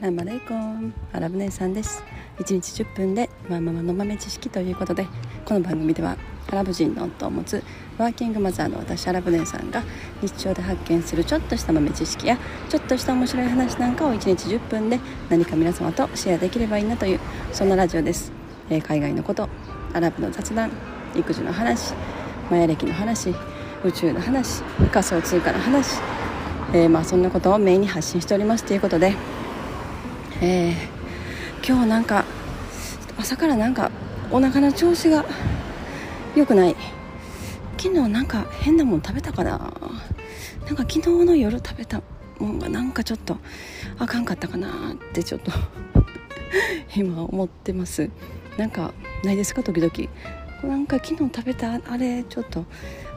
サラマレイコンアラブ姉さんです。1日10分でマママの豆知識ということでこの番組ではアラブ人の夫を持つワーキングマザーの私アラブ姉さんが日常で発見するちょっとした豆知識やちょっとした面白い話なんかを1日10分で何か皆様とシェアできればいいなというそんなラジオです、えー、海外のことアラブの雑談育児の話マヤ歴の話宇宙の話仮想通貨の話えー、まあ、そんなことをメインに発信しておりますということで、えー、今日なんか朝からなんかお腹の調子が良くない。昨日なんか変なもん食べたかな。なんか昨日の夜食べたもんがなんかちょっとあかんかったかなってちょっと 今思ってます。なんかないですか時々。なんか昨日食べたあれちょっと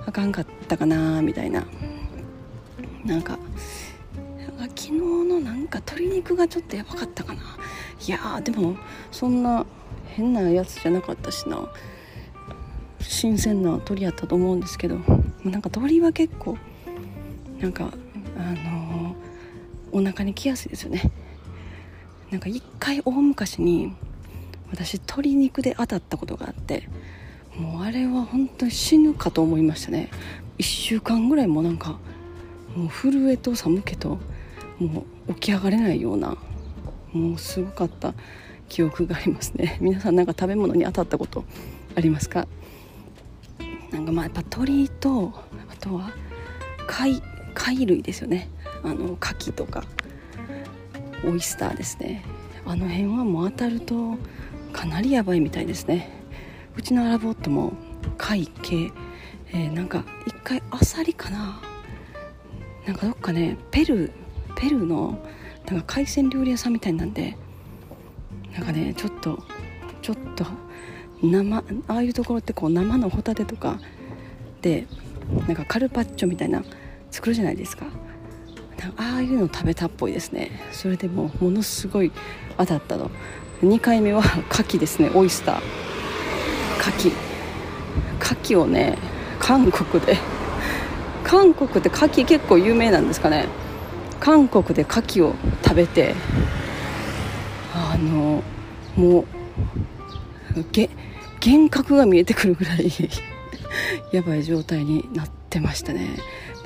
あかんかったかなみたいな。なんか昨日のなんか鶏肉がちょっとやばかったかな。いやーでもそんな変なやつじゃなかったしな。新鮮な鳥やったと思うんですけど。なんか鳥は結構なんかあのー、お腹に来やすいですよね。なんか一回大昔に私鶏肉で当たったことがあってもうあれは本当に死ぬかと思いましたね。1週間ぐらいもなんかもう震えと寒気ともう起き上がれないようなもうすごかった記憶がありますね。皆さんなんか食べ物に当たったことありますか？なんかまあやっぱ鳥とあとは貝貝類ですよね。あの牡蠣とかオイスターですね。あの辺はもう当たるとかなりやばいみたいですね。うちのアラボットも貝系、えー、なんか一回アサリかな？なんかどっかねペルーペルーのなんか海鮮料理屋さんみたいなんでなんかねちょっとちょっと生ああいうところってこう生のホタテとかでなんかカルパッチョみたいな作るじゃないですか。ああいうの食べたっぽいですね。それでもものすごい当たったの。2回目は牡蠣ですね。オイスター。牡蠣牡蠣をね韓国で韓国って牡蠣結構有名なんですかね。韓国で牡蠣を食べてあのもうげ幻覚が見えてくるぐらい やばい状態になってましたね。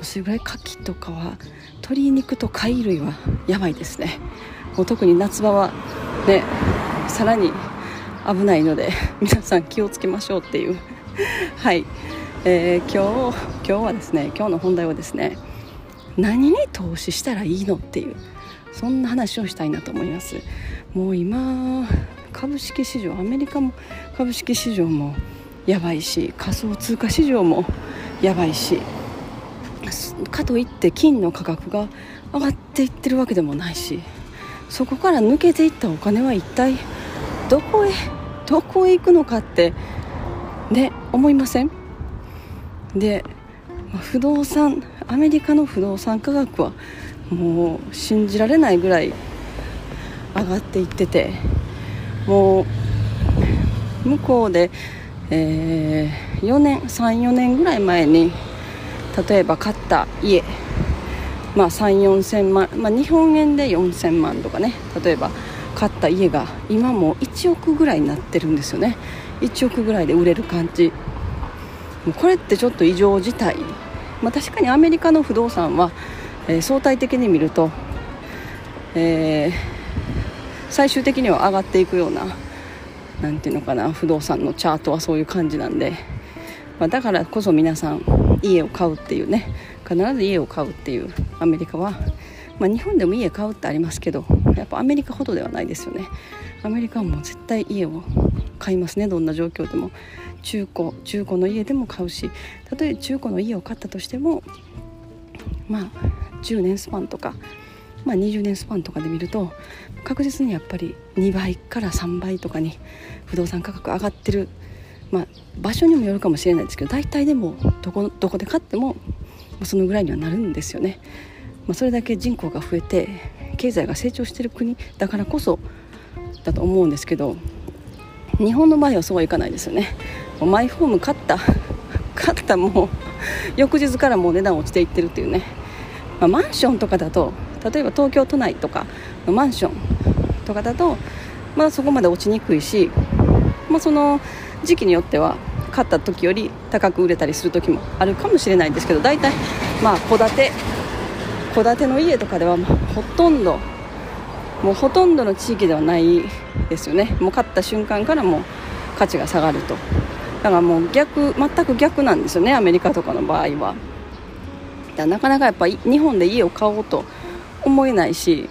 それぐらい牡蠣とかは鶏肉と貝類はやばいですね。もう特に夏場はねさらに危ないので 皆さん気をつけましょうっていう。はい。えー、今日今日はですね今日の本題はですね何に投資したらいいのっていうそんな話をしたいなと思います。もう今株式市場アメリカも株式市場もやばいし仮想通貨市場もやばいしかといって金の価格が上がっていってるわけでもないしそこから抜けていったお金は一体どこへどこへ行くのかってね思いません？で不動産アメリカの不動産価格はもう信じられないぐらい上がっていっててもう向こうで、えー、4年34年ぐらい前に例えば買った家まあ3 4千万、まあ、日本円で4000万とかね例えば買った家が今も1億ぐらいになってるんですよね。1億ぐらいで売れる感じ。これってちょっと異常事態、まあ、確かにアメリカの不動産は、えー、相対的に見ると、えー、最終的には上がっていくような何ていうのかな不動産のチャートはそういう感じなんで、まあ、だからこそ皆さん家を買うっていうね。必ず家を買うっていうアメリカは、まあ、日本でも家買うってありますけど。やっぱアメリカほどではないですよね。アメリカはもう絶対家を買いますね。どんな状況でも。中古中古の家でも買うし。たとえ中古の家を買ったとしてもまあ10年スパンとか、まあ、20年スパンとかで見ると確実にやっぱり2倍から3倍とかに不動産価格上がってる、まあ、場所にもよるかもしれないですけど大体でもどこどこで買ってもそのぐらいにはなるんですよね。まあ、それだけ人口が増えて経済が成長してる国だからこそだと思うんですけど日本の場合はそうはいかないですよね。マイホーム買った買ったもう翌日からもう値段落ちていってるっていうね、まあ、マンションとかだと例えば東京都内とかのマンションとかだとまだそこまで落ちにくいし、まあ、その時期によっては買った時より高く売れたりする時もあるかもしれないんですけど大体まあ戸建て戸建ての家とかではほとんどもうほとんどの地域ではないですよね。もう買った瞬間からもう価値が下がると。だからもう逆全く逆なんですよねアメリカとかの場合は。だなかなかやっぱ日本で家を買おうと思えないし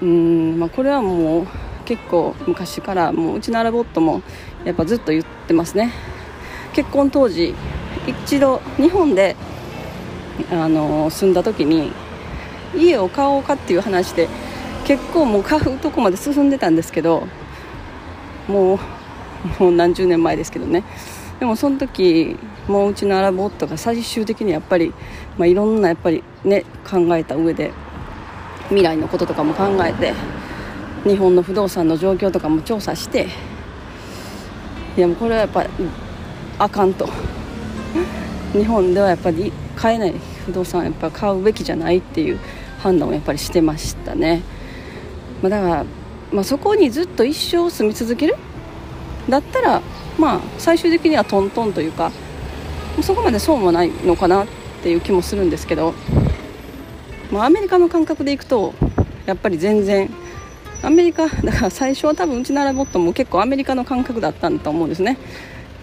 うん、まあ、これはもう結構昔からもううちのアラボットもやっぱずっと言ってますね。結婚当時一度日本であの住んだ時に家を買おうかっていう話で結構もう買うとこまで進んでたんですけどもうもう何十年前ですけどね。でもその時もううちのアラブ夫が最終的にやっぱり、まあ、いろんなやっぱりね考えた上で未来のこととかも考えて日本の不動産の状況とかも調査していやもうこれはやっぱあかんと。日本ではやっぱり買えない不動産やっぱ買うべきじゃないっていう判断をやっぱりしてましたね、まあ、だから、まあ、そこにずっと一生住み続ける？だったらまあ最終的にはトントンというかそこまで損もないのかなっていう気もするんですけど、まあ、アメリカの感覚でいくとやっぱり全然アメリカだから最初は多分うちならボットも結構アメリカの感覚だったんだと思うんですね。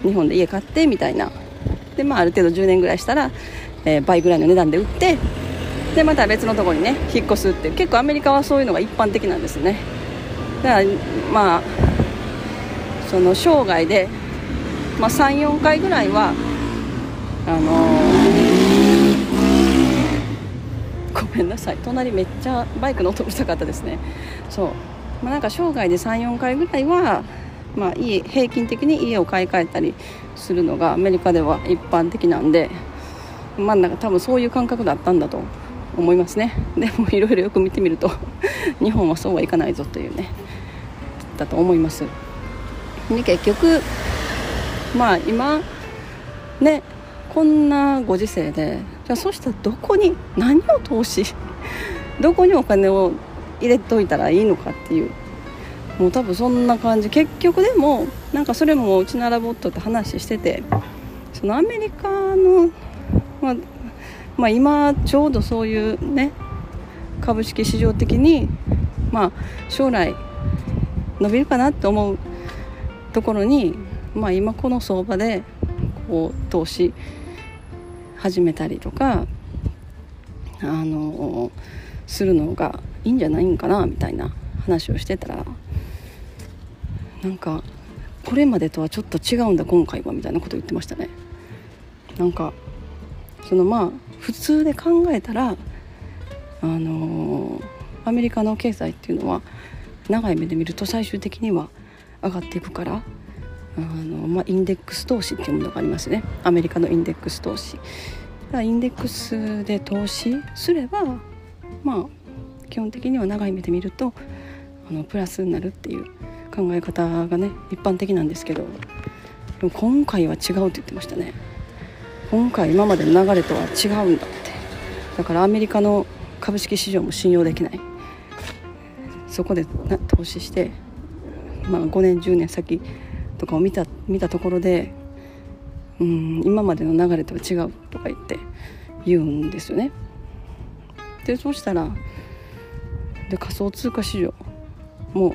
日本で家買ってみたいな。で、まあ、ある程度10年ぐらいしたら、えー、倍ぐらいの値段で売ってでまた別のところにね引っ越すって結構アメリカはそういうのが一般的なんですね。だからまあその生涯で、まあ、34回ぐらいはあのー、ごめんなさい隣めっちゃバイクの音うるさかったですね。そう、まあ、なんか生涯で34回ぐらいはまあ、家平均的に家を買い替えたりするのがアメリカでは一般的なんで、まあ、なんか多分そういう感覚だったんだと思いますね。でもいろいろよく見てみると日本はそうはいかないぞというねだと思います。で結局まあ今ねこんなご時世でじゃあそしたらどこに何を投資どこにお金を入れといたらいいのかっていうもう多分そんな感じ。結局でもなんかそれもうちのアラボットって話しててそのアメリカの、まあ、まあ、今ちょうどそういうね株式市場的にまあ将来伸びるかなって思うところにまあ今この相場でこう投資始めたりとかあのするのがいいんじゃないんかなみたいな話をしてたらなんかこれまでとはちょっと違うんだ今回はみたいなこと言ってましたね。なんかそのまあ普通で考えたらあのー、アメリカの経済っていうのは長い目で見ると最終的には上がっていくからあの、まあ、インデックス投資っていうものがありますね。アメリカのインデックス投資。インデックスで投資すればまあ基本的には長い目で見るとあのプラスになるっていう考え方がね一般的なんですけどでも今回は違うって言ってましたね。今回今までの流れとは違うんだって。だからアメリカの株式市場も信用できない。そこで投資して、まあ、5年10年先とかを見た見たところでうん今までの流れとは違うとか言って言うんですよね。でそうしたらで仮想通貨市場も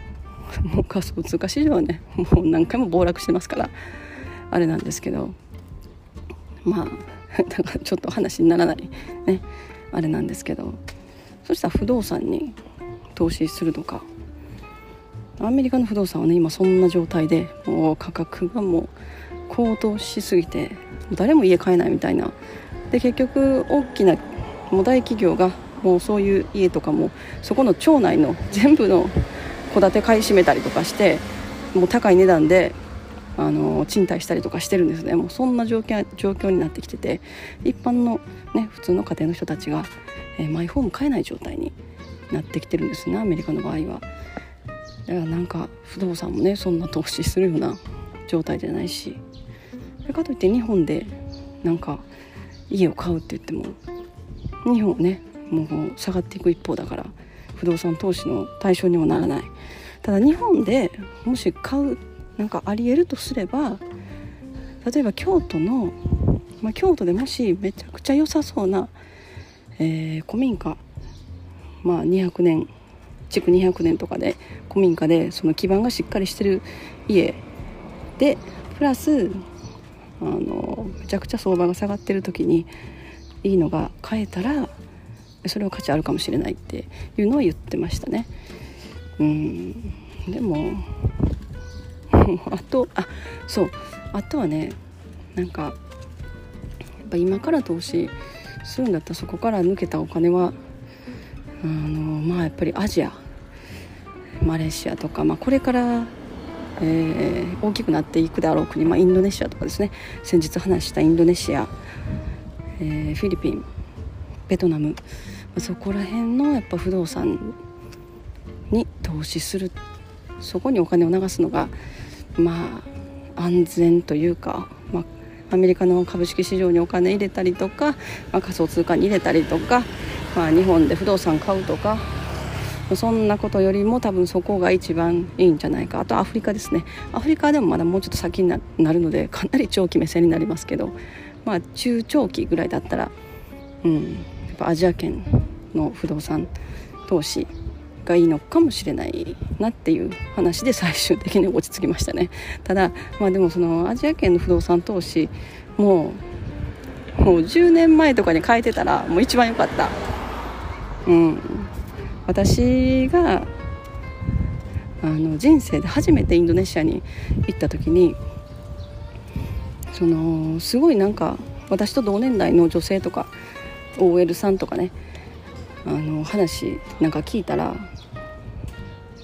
もう仮想通貨市場はねもう何回も暴落してますからあれなんですけど。まあ だからちょっと話にならないね。あれなんですけど。そしたら不動産に投資するとか。アメリカの不動産はね今そんな状態でもう価格がもう高騰しすぎて誰も家買えないみたいな。で結局大きなもう大企業がもうそういう家とかもそこの町内の全部の戸建て買い占めたりとかしてもう高い値段であの賃貸したりとかしてるんですね。もうそんな状況状況になってきてて一般の、ね、普通の家庭の人たちが、えー、マイホーム買えない状態になってきてるんですね。アメリカの場合は。だからなんか不動産もねそんな投資するような状態じゃないし。かといって日本でなんか家を買うって言っても日本はねもう下がっていく一方だから不動産投資の対象にもならない。ただ日本でもし買うなんかありえるとすれば例えば京都の、まあ、京都でもしめちゃくちゃ良さそうな、えー、古民家、まあ、200年築200年とかで古民家でその基盤がしっかりしてる家でプラスあのめちゃくちゃ相場が下がってる時にいいのが買えたらそれは価値あるかもしれないっていうのを言ってましたね。うんでもあとあそう。あとはねなんかやっぱ今から投資するんだったらそこから抜けたお金はあのまあやっぱりアジアマレーシアとか、まあ、これから、えー、大きくなっていくであろう国、まあ、インドネシアとかですね。先日話したインドネシア、えー、フィリピンベトナムまそこら辺のやっぱ不動産に投資するそこにお金を流すのがまあ安全というか、まあ、アメリカの株式市場にお金入れたりとか、まあ、仮想通貨に入れたりとか、まあ、日本で不動産買うとかそんなことよりも多分そこが一番いいんじゃないか。あとアフリカですね。アフリカでもまだもうちょっと先になるのでかなり長期目線になりますけどまあ中長期ぐらいだったらうんやっぱアジア圏の不動産投資がいいのかもしれないなっていう話で最終的に落ち着きましたね。ただまあでもそのアジア圏の不動産投資もうもう10年前とかに変えてたらもう一番良かった。うん。私があの人生で初めてインドネシアに行った時にそのすごいなんか私と同年代の女性とか OL さんとかねあの話なんか聞いたら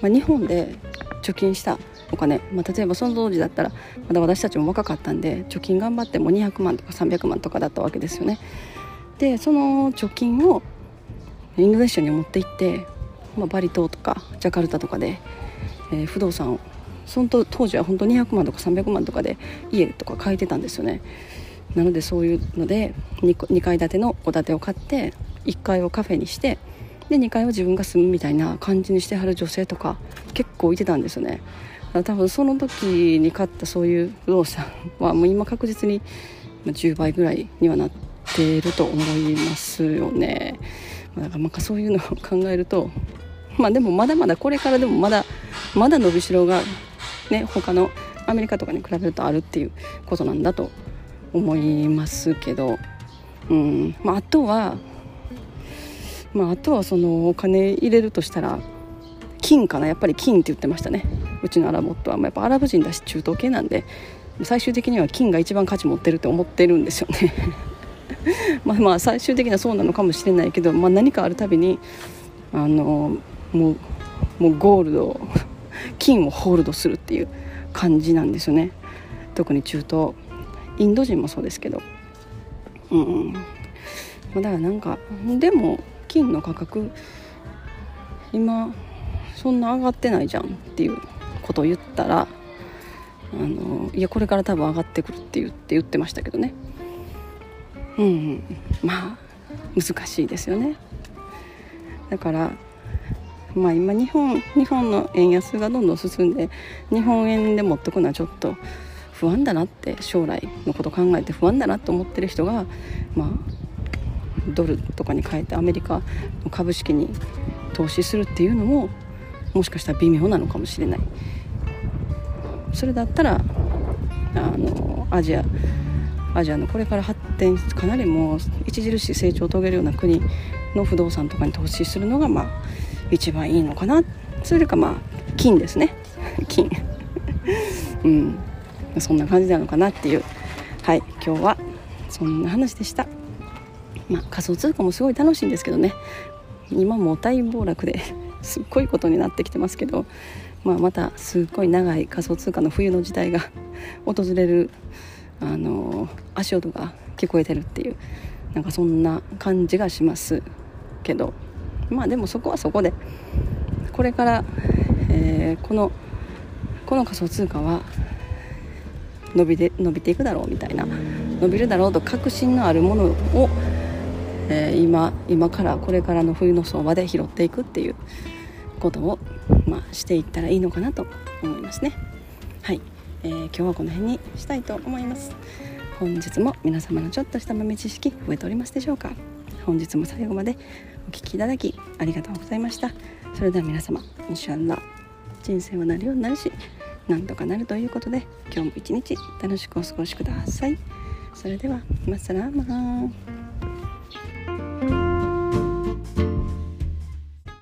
まあ、日本で貯金したお金、まあ、例えばその当時だったらまだ私たちも若かったんで貯金頑張っても200万とか300万とかだったわけですよね。でその貯金をインドネシアに持って行って、まあ、バリ島とかジャカルタとかで、えー、不動産をその当時は本当200万とか300万とかで家とか買えてたんですよね。なのでそういうので 2, 2階建ての戸建てを買って1階をカフェにしてで2階は自分が住むみたいな感じにしてはる女性とか結構いてたんですよね。多分その時に買ったそういう不動産はもう今確実に10倍ぐらいにはなっていると思いますよね。だからなんかそういうのを考えるとまあでもまだまだこれからでもまだまだ伸びしろがね他のアメリカとかに比べるとあるっていうことなんだと思いますけど、うん。まあ、あとはまあ、あとはそのお金入れるとしたら金かな？やっぱり金って言ってましたね。うちのアラボットは、まあ、やっぱアラブ人だし中東系なんで最終的には金が一番価値持ってるって思ってるんですよね。まあまあ最終的にはそうなのかもしれないけど、まあ、何かあるたびにあのもうもうゴールド金をホールドするっていう感じなんですよね。特に中東。インド人もそうですけど。うん、うん、だからなんかでも金の価格今そんな上がってないじゃんっていうことを言ったらあのいやこれから多分上がってくるって言って言ってましたけどね。うん、まあ難しいですよね。だからまあ今日本日本の円安がどんどん進んで日本円で持ってくのはちょっと不安だなって将来のこと考えて不安だなと思ってる人がまあドルとかに変えてアメリカの株式に投資するっていうのももしかしたら微妙なのかもしれない。それだったらあのアジアアジアのこれから発展かなりもう著しい成長を遂げるような国の不動産とかに投資するのがまあ一番いいのかな。それかまあ金ですね。金。うん。そんな感じなのかなっていう。はい。今日はそんな話でした。まあ、仮想通貨もすごい楽しいんですけどね。今も大暴落で すっごいことになってきてますけど、まあ、またすっごい長い仮想通貨の冬の時代が 訪れるあの足音が聞こえてるっていうなんかそんな感じがしますけど。まあでもそこはそこでこれから、えー、このこの仮想通貨は伸びで伸びていくだろうみたいな伸びるだろうと確信のあるものをえー、今今からこれからの冬の相場で拾っていくっていうことを、まあ、していったらいいのかなと思いますね。はい、えー、今日はこの辺にしたいと思います。本日も皆様のちょっとした豆知識増えておりますでしょうか。本日も最後までお聴きいただきありがとうございました。それでは皆様インシャンラ人生はなるようになるしなんとかなるということで今日も一日楽しくお過ごしください。それではマッサラーマン